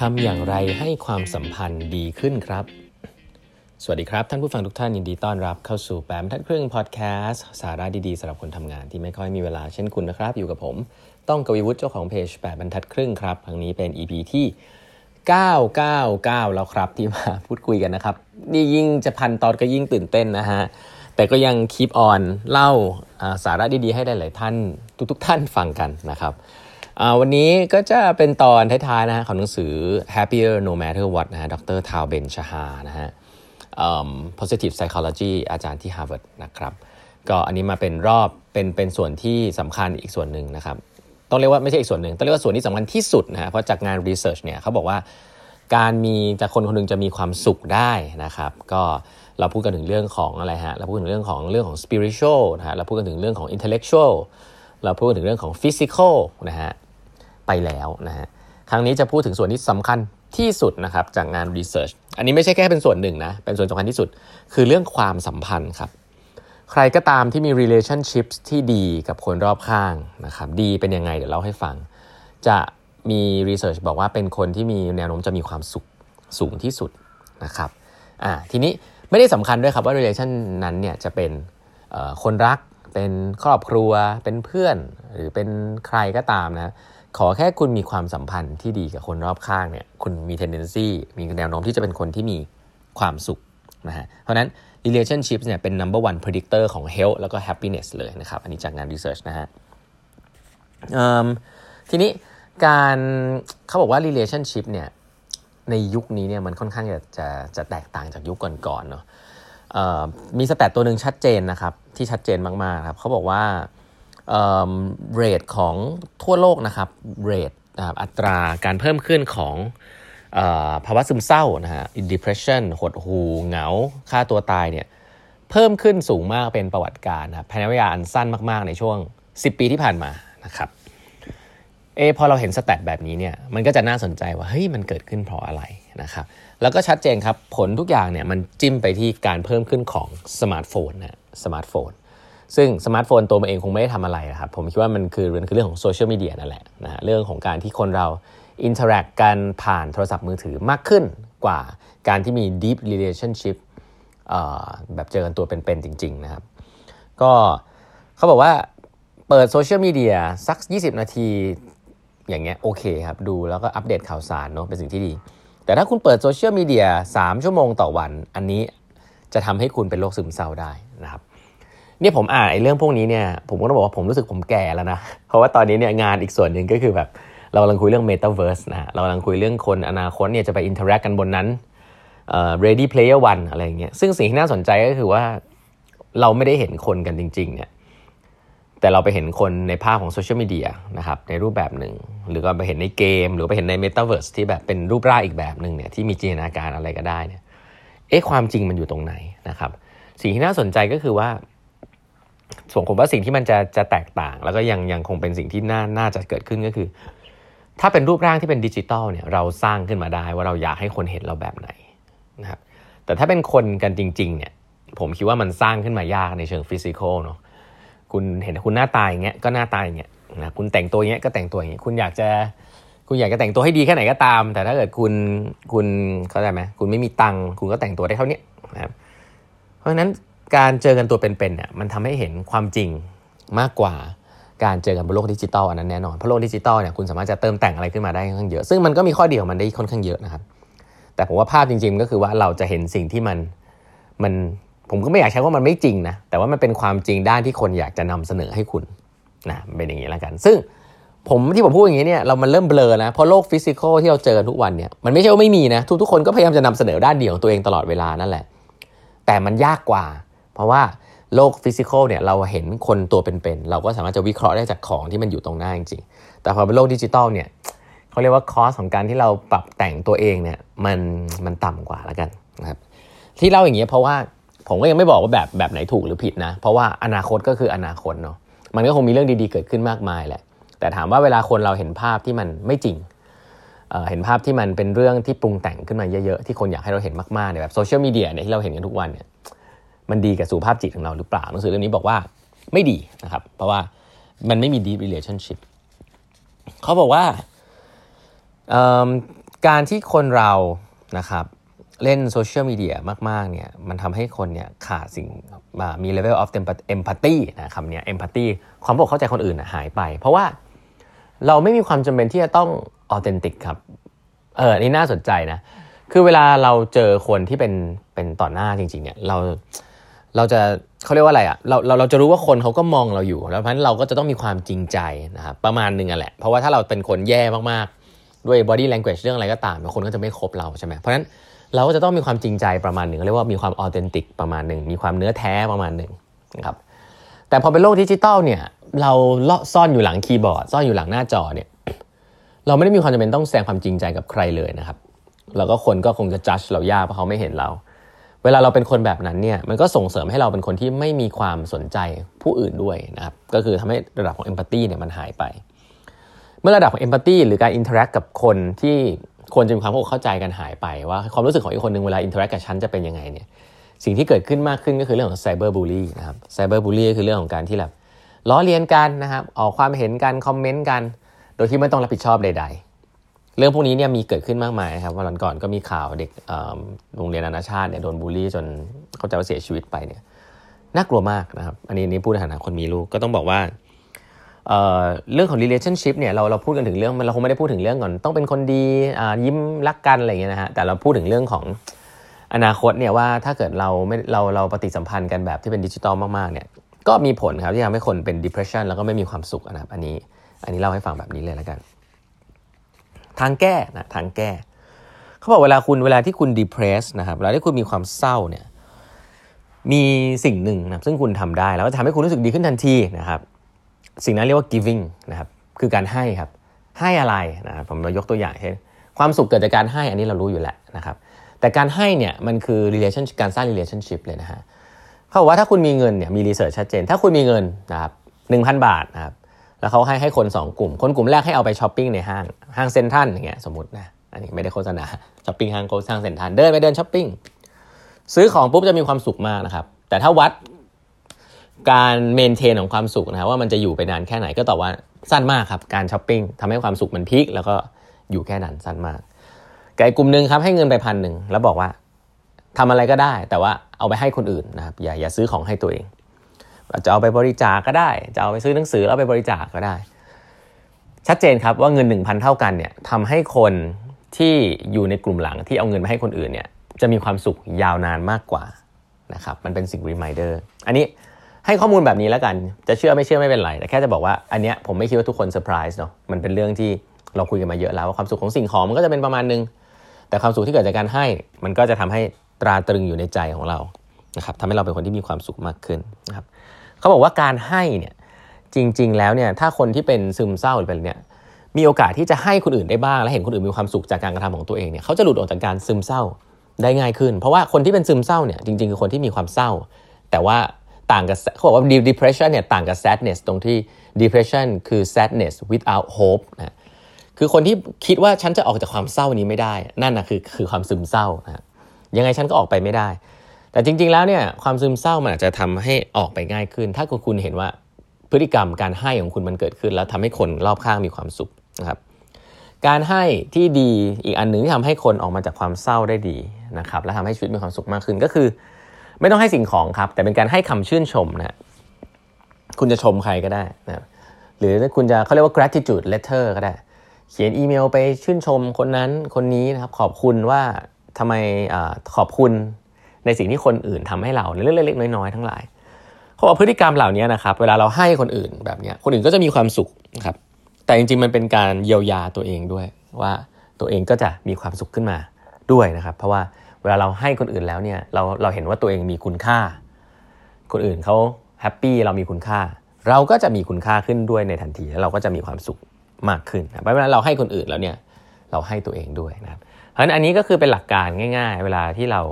ทำอย่างไรให้ความสัมพันธ์ดีขึ้นครับ สวัสดีครับ ท่านผู้ฟังทุกท่านยินดีต้อนรับเข้าสู่แปมทัดครึ่งพอดแคสต์สาระดีๆสำหรับคนทำงานที่ไม่ค่อยมีเวลาเช่นคุณนะครับ อยู่กับผม ต้องกวีวุฒิเจ้าของเพจแปดบรรทัดครึ่งครับครั้งนี้เป็น EP ที่ 999 แล้วครับที่มาพูดคุยกันนะครับ นี่ยิ่งจะพันตอนก็ยิ่งตื่นเต้นนะฮะแต่ก็ยังคีปออนเล่าสาระดีๆ ให้หลายๆท่านทุกๆ ท่านฟังกันนะครับ วันนี้ก็จะเป็นตอนท้ายๆนะฮะของหนังสือ Happier No Matter What นะฮะดรทาวเบนชาฮานะฮะ positive psychology อาจารย์ที่ Harvard นะครับ ก็อันนี้มาเป็นรอบเป็นเป็นส่วนที่สำคัญอีกส่วนหนึ่งนะครับ ต้องเรียกว่าไม่ใช่อีกส่วนหนึ่ง ต้องเรียกว่าส่วนที่สำคัญที่สุดนะฮะเพราะจากงาน research เนี่ยเขาบอกว่าการมีจากคนคนนึงจะมีความสุขได้นะครับ ก็เราพูดกันถึงเรื่องของอะไรฮะเราพูดถึงเรื่องของเรื่องของ spiritual นะฮะเราพูดกันถึงเรื่องของ intellectual เราพูดถึงเรื่องของ physical นะฮะ ไปแล้วนะฮะครั้งนี้จะพูดถึงส่วนที่สำคัญที่สุดนะครับจากงานรีเสิร์ชอันนี้ไม่ใช่แค่เป็นส่วนหนึ่งนะ เป็นส่วนสำคัญที่สุด คือเรื่องความสัมพันธ์ครับ ใครก็ตามที่มี relationships ที่ดีกับคนรอบข้างนะครับดีเป็นยังไงเดี๋ยวเล่าให้ฟัง จะมีรีเสิร์ชบอกว่าเป็นคนที่มีแนวโน้มจะมีความสุขสูงที่สุดนะครับอ่าทีนี้ไม่ได้สำคัญด้วยครับว่า relation นั้นเนี่ยจะเป็นคนรัก เป็นครอบครัว เป็นเพื่อน หรือเป็นใครก็ตามนะ ขอแค่คุณมีความสัมพันธ์ที่ดีกับคนรอบข้างเนี่ยคุณมี tendency มีแนวโน้มที่จะเป็นคนที่มีความสุขนะฮะเพราะนั้น relationship เนี่ยเป็น number one predictor ของ health แล้วก็ happiness เลยนะครับ อันนี้จากงาน research นะฮะทีนี้การเขาบอกว่า relationship เนี่ยในยุคนี้เนี่ยมันค่อนข้างจะจะจะแตกต่างจากยุคก่อนๆเนาะมีสแตทตัวหนึ่งชัดเจนนะครับ ที่ชัดเจนมากๆครับเขาบอกว่า เรทของทั่วโลกนะครับเรทนะครับอัตราการเพิ่มขึ้นของภาวะซึมเศร้านะฮะ depression หดหูเหงาฆ่าตัวตายเนี่ยเพิ่มขึ้นสูงมากเป็นประวัติการนะภายในเวลาอันสั้นมาก ๆ ในช่วง 10 ปีที่ผ่านมานะครับเอพอเราเห็น stat แบบนี้เนี่ยมันก็จะน่าสนใจว่าเฮ้ยมันเกิดขึ้นเพราะอะไรนะครับแล้วก็ชัดเจนครับ ผลทุกอย่างเนี่ยมันจิ้มไปที่การเพิ่มขึ้นของสมาร์ทโฟนนะสมาร์ทโฟน ซึ่งสมาร์ทโฟนตัวมันเองคงไม่ได้ทำอะไรครับ ผมคิดว่ามันคือมันคือเรื่องของโซเชียลมีเดียนั่นแหละนะฮะเรื่องของการที่คนเรา interact กันผ่านโทรศัพท์มือถือมากขึ้นกว่าการที่มี deep relationship แบบเจอกันตัวเป็นๆจริง ๆ นะครับ ก็เขาบอกว่าเปิดโซเชียลมีเดียสัก 20 นาทีอย่างเงี้ยโอเคครับดูแล้วก็อัปเดตข่าวสารเนาะเป็นสิ่งที่ดี แต่ถ้าคุณเปิดโซเชียลมีเดีย3ชั่วโมงต่อวัน อันนี้จะทำให้คุณเป็นโรคซึมเศร้าได้นะครับ เนี่ยผมอ่านไอ้เรื่องพวกนี้เนี่ยผมก็ต้องบอกว่าผมรู้สึกผมแก่แล้วนะเพราะว่าตอนนี้เนี่ยงานอีกส่วนหนึ่งก็คือแบบเรากำลังคุยเรื่อง Metaverse นะเรากำลังคุยเรื่องคนอนาคตเนี่ยจะไป interact กันบนนั้นเอ่อ Ready Player One อะไรเงี้ยซึ่งสิ่งที่น่าสนใจก็คือว่าเราไม่ได้เห็นคนกันจริงๆเนี่ยแต่เราไปเห็นคนในภาพของโซเชียลมีเดียนะครับในรูปแบบหนึ่ง หรือก็ไปเห็นในเกม หรือไปเห็นใน Metaverse ที่แบบเป็นรูปร่างอีกแบบหนึ่งเนี่ยที่มีจินตนาการอะไรก็ได้เนี่ยเอ๊ะความจริงมันอยู่ตรงไหนนะครับสิ่งที่น่าสนใจก็คือว่า ส่วนผมว่าสิ่งที่มันจะจะแตกต่าง แล้วก็ยังยังคงเป็นสิ่งที่น่าน่าจะเกิดขึ้นก็คือ ถ้าเป็นรูปร่างที่เป็นดิจิตอลเนี่ยเราสร้างขึ้นมาได้ว่าเราอยากให้คนเห็นเราแบบไหนนะครับแต่ถ้าเป็นคนกันจริงๆเนี่ยผมคิดว่ามันสร้างขึ้นมายากในเชิง physical เนาะคุณเห็นคุณหน้าตายอย่างเงี้ยก็หน้าตายอย่างเงี้ยนะคุณแต่งตัวอย่างเงี้ยก็แต่งตัวอย่างเงี้ยคุณอยากจะคุณอยากจะแต่งตัวให้ดีแค่ไหนก็ตาม แต่ถ้าเกิดคุณคุณเข้าใจไหมคุณไม่มีตังค์คุณก็แต่งตัวได้เท่านี้นะครับเพราะฉะนั้น การเจอกันตัวเป็นๆเนี่ยมันทำให้เห็นความจริงมากกว่าการเจอกันบนโลกดิจิตอลอันนั้นแน่นอนเพราะโลกดิจิตอลเนี่ยคุณสามารถจะเติมแต่งอะไรขึ้นมาได้ค่อนข้างเยอะ ซึ่งมันก็มีข้อดีของมันได้ค่อนข้างเยอะนะครับ แต่ผมว่าภาพจริง ๆ ก็คือว่าเราจะเห็นสิ่งที่มันมันผมก็ไม่อยากใช้ว่ามันไม่จริงนะแต่ว่ามันเป็นความจริงด้านที่คนอยากจะนำเสนอให้คุณนะเป็นอย่างนี้แล้วกัน ซึ่งผมที่ผมพูดอย่างนี้เนี่ยเรามันเริ่มเบลอนะเพราะโลก physical ที่เราเจอทุกวันเนี่ยมันไม่ใช่ว่าไม่มีนะทุกๆคนก็พยายามจะนำเสนอด้านเดียวของตัวเองตลอดเวลานั่นแหละ แต่มันยากกว่า เพราะว่าโลก physical เนี่ยเราเห็นคนตัวเป็นๆเราก็สามารถจะวิเคราะห์ได้จากของที่มันอยู่ตรงหน้าจริงๆแต่พอเป็นโลกดิจิตอลเนี่ยเขาเรียกว่า cost ของการที่เราปรับแต่งตัวเองเนี่ยมันมันต่ำกว่าแล้วกันนะครับที่เล่าอย่างเงี้ยเพราะว่าผมก็ยังไม่บอกว่าแบบแบบไหนถูกหรือผิดนะ เพราะว่าอนาคตก็คืออนาคตเนาะมันก็คงมีเรื่องดีๆเกิดขึ้นมากมายแหละแต่ถามว่าเวลาคนเราเห็นภาพที่มันไม่จริงเห็นภาพที่มันเป็นเรื่องที่ปรุงแต่งขึ้นมาเยอะๆที่คนอยากให้เราเห็นมากๆเนี่ยแบบโซเชียลมีเดียเนี่ยที่เราเห็นกันทุกวันเนี่ย มันดีกับสุขภาพจิตของเราหรือเปล่าหนังสือเล่มนี้บอกว่าไม่ดีนะครับ เพราะว่ามันไม่มี deep relationship เขาบอกว่าการที่คนเรานะครับเล่นโซเชียลมีเดียมากๆเนี่ยมันทำให้คนเนี่ยขาดสิ่งมี level of empathy นะคำนี้ empathy ความบอกเข้าใจคนอื่นหายไป เพราะว่าเราไม่มีความจำเป็นที่จะต้อง authentic ครับเออนี่น่าสนใจนะ คือเวลาเราเจอคนที่เป็นเป็นต่อหน้าจริงๆเนี่ยเรา เราจะเขาเรียกว่าอะไรอะ่ะเราเราเราจะรู้ว่าคนเขาก็มองเราอยู่ แล้วเพราะฉะนั้นเราก็จะต้องมีความจริงใจนะครับประมาณหนึ่งอะแหละ เพราะว่าถ้าเราเป็นคนแย่มากๆ ด้วย body language เรื่องอะไรก็ตามคนก็จะไม่คบเราใช่ไหมเพราะฉะนั้นเราก็จะต้องมีความจริงใจประมาณหนึ่งเรียกว่ามีความ authentic ประมาณหนึ่งมีความเนื้อแท้ประมาณหนึ่งนะครับแต่พอเป็นโลกดิจิตอลเนี่ยเราเลาะซ่อนอยู่หลังคีย์บอร์ด ซ่อนอยู่หลังหน้าจอเนี่ยเราไม่ได้มีความจำเป็นต้องแสดงความจริงใจกับใครเลยนะครับ แล้วก็คนก็คงจะจัดเรายากเพราะเขาไม่เห็นเรา เวลาเราเป็นคนแบบนั้นเนี่ยมันก็ส่งเสริมให้เราเป็นคนที่ไม่มีความสนใจผู้อื่นด้วยนะครับก็คือทำให้ระดับของ empathy เนี่ยมันหายไป เมื่อระดับของ empathy หรือการ interact กับคนที่ควรจะมีความเข้าใจกันหายไปว่าความรู้สึกของอีกคนหนึ่งเวลา interact กับฉันจะเป็นยังไงเนี่ยสิ่งที่เกิดขึ้นมากขึ้นก็คือเรื่องของ cyberbully นะครับ cyberbully ก็คือเรื่องของการที่แบบล้อเลียนกันนะครับออกความเห็นกันคอมเมนต์กัน โดยที่ไม่ต้องรับผิดชอบใด ๆ เรื่องพวกนี้เนี่ยมีเกิดขึ้นมากมายครับวันก่อนก็มีข่าวเด็กโรงเรียนนานาชาติเนี่ยโดนบูลลี่จนเขาจะเสียชีวิตไปเนี่ยน่ากลัวมากนะครับอันนี้นี่พูดในฐานะคนมีลูกก็ต้องบอกว่าเรื่องของ relationship เนี่ยเราเราพูดกันถึงเรื่องเราคงไม่ได้พูดถึงเรื่องก่อนต้องเป็นคนดียิ้มรักกันอะไรอย่างเงี้ยนะฮะแต่เราพูดถึงเรื่องของอนาคตเนี่ยว่าถ้าเกิดเราไม่เราเราปฏิสัมพันธ์กันแบบที่เป็นดิจิตอลมากๆเนี่ยก็มีผลครับที่ทำให้คนเป็น depression แล้วก็ไม่มีความสุขนะครับอันนี้ อันนี้เล่าให้ฟังแบบนี้เลยแล้วกัน ทางแก้นะทางแก้เขาบอกเวลาคุณเวลาที่คุณ depress นะครับเวลาที่คุณมีความเศร้าเนี่ยมีสิ่งหนึ่งนะซึ่งคุณทำได้แล้วก็ทำให้คุณรู้สึกดีขึ้นทันทีนะครับ สิ่งนั้นเรียกว่า giving นะครับคือการให้ครับ ให้อะไรนะครับผมเรายกตัวอย่างเช่นความสุขเกิดจากการให้อันนี้เรารู้อยู่แล้วนะครับแต่การให้เนี่ยมันคือ relation การสร้าง relationship เลยนะฮะเขาบอกว่าถ้าคุณมีเงินเนี่ยมี research ชัดเจน ถ้าคุณมีเงินนะครับหนึ่งพันบาทนะครับ แล้วเขาให้ให้คน 2 กลุ่ม คนกลุ่มแรกให้เอาไปช้อปปิ้งในห้างห้างเซ็นทรัลอย่างเงี้ยสมมตินะอันนี้ไม่ได้โฆษณาช้อปปิ้งห้างโฆษณางเซ็นทรัลเดินไปเดินช้อปปิ้งซื้อของปุ๊บจะมีความสุขมากนะครับ แต่ถ้าวัดการ maintain ของความสุขนะว่ามันจะอยู่ไปนานแค่ไหนก็ตอบว่าสั้นมากครับการช้อปปิ้งทำให้ความสุขมัน peak แล้วก็อยู่แค่นั้นสั้นมากอีกกลุ่มหนึ่งครับให้เงินไปพันหนึ่งแล้วบอกว่าทำอะไรก็ได้ แต่ว่าเอาไปให้คนอื่นนะครับอย่าอย่าซื้อของให้ตัวเอง จะเอาไปบริจาคกก็ได้ จะเอาไปซื้อหนังสือเอาไปบริจาคกก็ได้ ชัดเจนครับว่าเงิน 1,000 เท่ากันเนี่ยทำให้คนที่อยู่ในกลุ่มหลังที่เอาเงินมาให้คนอื่นเนี่ยจะมีความสุขยาวนานมากกว่านะครับมันเป็นสิ่ง reminder อันนี้ให้ข้อมูลแบบนี้แล้วกัน จะเชื่อไม่เชื่อไม่เป็นไร แต่แค่จะบอกว่าอันเนี้ยผมไม่คิดว่าทุกคนเซอร์ไพรส์เนาะมันเป็นเรื่องที่เราคุยกันมาเยอะแล้วว่าความสุขของสิ่งของมันก็จะเป็นประมาณนึง แต่ความสุขที่เกิดจากการให้ มันก็จะทำให้ตราตรึงอยู่ในใจของเรา นะครับทำให้เราเป็นคนที่มีความสุขมากขึ้นนะครับเขาบอกว่าการให้เนี่ยจริง ๆ แล้วเนี่ยถ้าคนที่เป็นซึมเศร้าหรือเป็นเนี่ยมีโอกาสที่จะให้คนอื่นได้บ้าง และเห็นคนอื่นมีความสุขจากการกระทำของตัวเองเนี่ยเขาจะหลุดออกจากการซึมเศร้าได้ง่ายขึ้น เพราะว่าคนที่เป็นซึมเศร้าเนี่ยจริงๆคือคนที่มีความเศร้า แต่ว่าต่างกับเขาบอกว่า depression เนี่ยต่างกับ sadness ตรงที่ depression คือ sadness without hope นะคือคนที่คิดว่าฉันจะออกจากความเศร้านี้ไม่ได้ นั่นนะคือคือความซึมเศร้านะยังไงฉันก็ออกไปไม่ได้ แต่จริง ๆ แล้วเนี่ยความซึมเศร้ามันอาจจะทำให้ออกไปง่ายขึ้น ถ้าคุณเห็นว่าพฤติกรรมการให้ของคุณมันเกิดขึ้น แล้วทำให้คนรอบข้างมีความสุขนะครับการให้ที่ดีอีกอันหนึ่งที่ทำให้คนออกมาจากความเศร้าได้ดีนะครับและทำให้ชีวิตมีความสุขมากขึ้นก็คือ ไม่ต้องให้สิ่งของครับ แต่เป็นการให้คำชื่นชมนะคุณจะชมใครก็ได้นะหรือคุณจะเขาเรียกว่า gratitude letter ก็ได้ เขียนอีเมลไปชื่นชมคนนั้นคนนี้นะครับขอบคุณว่าทำไมอขอบคุณ ในสิ่งที่คนอื่นทำให้เราในเรื่องเล็กๆน้อยๆทั้งหลายเขาบอกพฤติกรรมเหล่านี้นะครับ เวลาเราให้คนอื่นแบบนี้คนอื่นก็จะมีความสุขนะครับแต่จริงๆมันเป็นการเยียวยาตัวเองด้วย ว่าตัวเองก็จะมีความสุขขึ้นมาด้วยนะครับ เพราะว่าเวลาเราให้คนอื่นแล้วเนี่ยเราเราเห็นว่าตัวเองมีคุณค่า คนอื่นเขา happy เรามีคุณค่า เราก็จะมีคุณค่าขึ้นด้วยในทันทีแล้วเราก็จะมีความสุขมากขึ้นเพราะฉะนั้นเราให้คนอื่นแล้วเนี่ยเราให้ตัวเองด้วยนะครับเพราะฉะนั้นอันนี้ก็คือเป็นหลักการง่าย ๆ เวลาที่เรา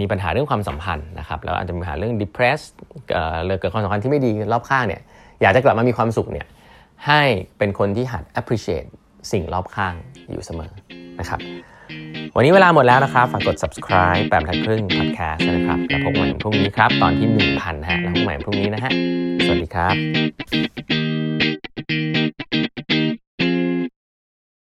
มีปัญหาเรื่องความสัมพันธ์นะครับแล้วอาจจะมีปัญหาเรื่อง depressed เกิดความสัมพันธ์ที่ไม่ดีรอบข้างเนี่ยอยากจะกลับมามีความสุขเนี่ยให้เป็นคนที่หัด appreciate สิ่งรอบข้างอยู่เสมอนะครับวันนี้เวลาหมดแล้วนะครับ ฝากกด subscribe แปดบรรทัดครึ่ง podcast นะครับ แล้วพบกันใหม่พรุ่งนี้ครับ ตอนที่ 1,000ฮะแล้วพบกันใหม่พรุ่งนี้นะฮะ สวัสดีครับ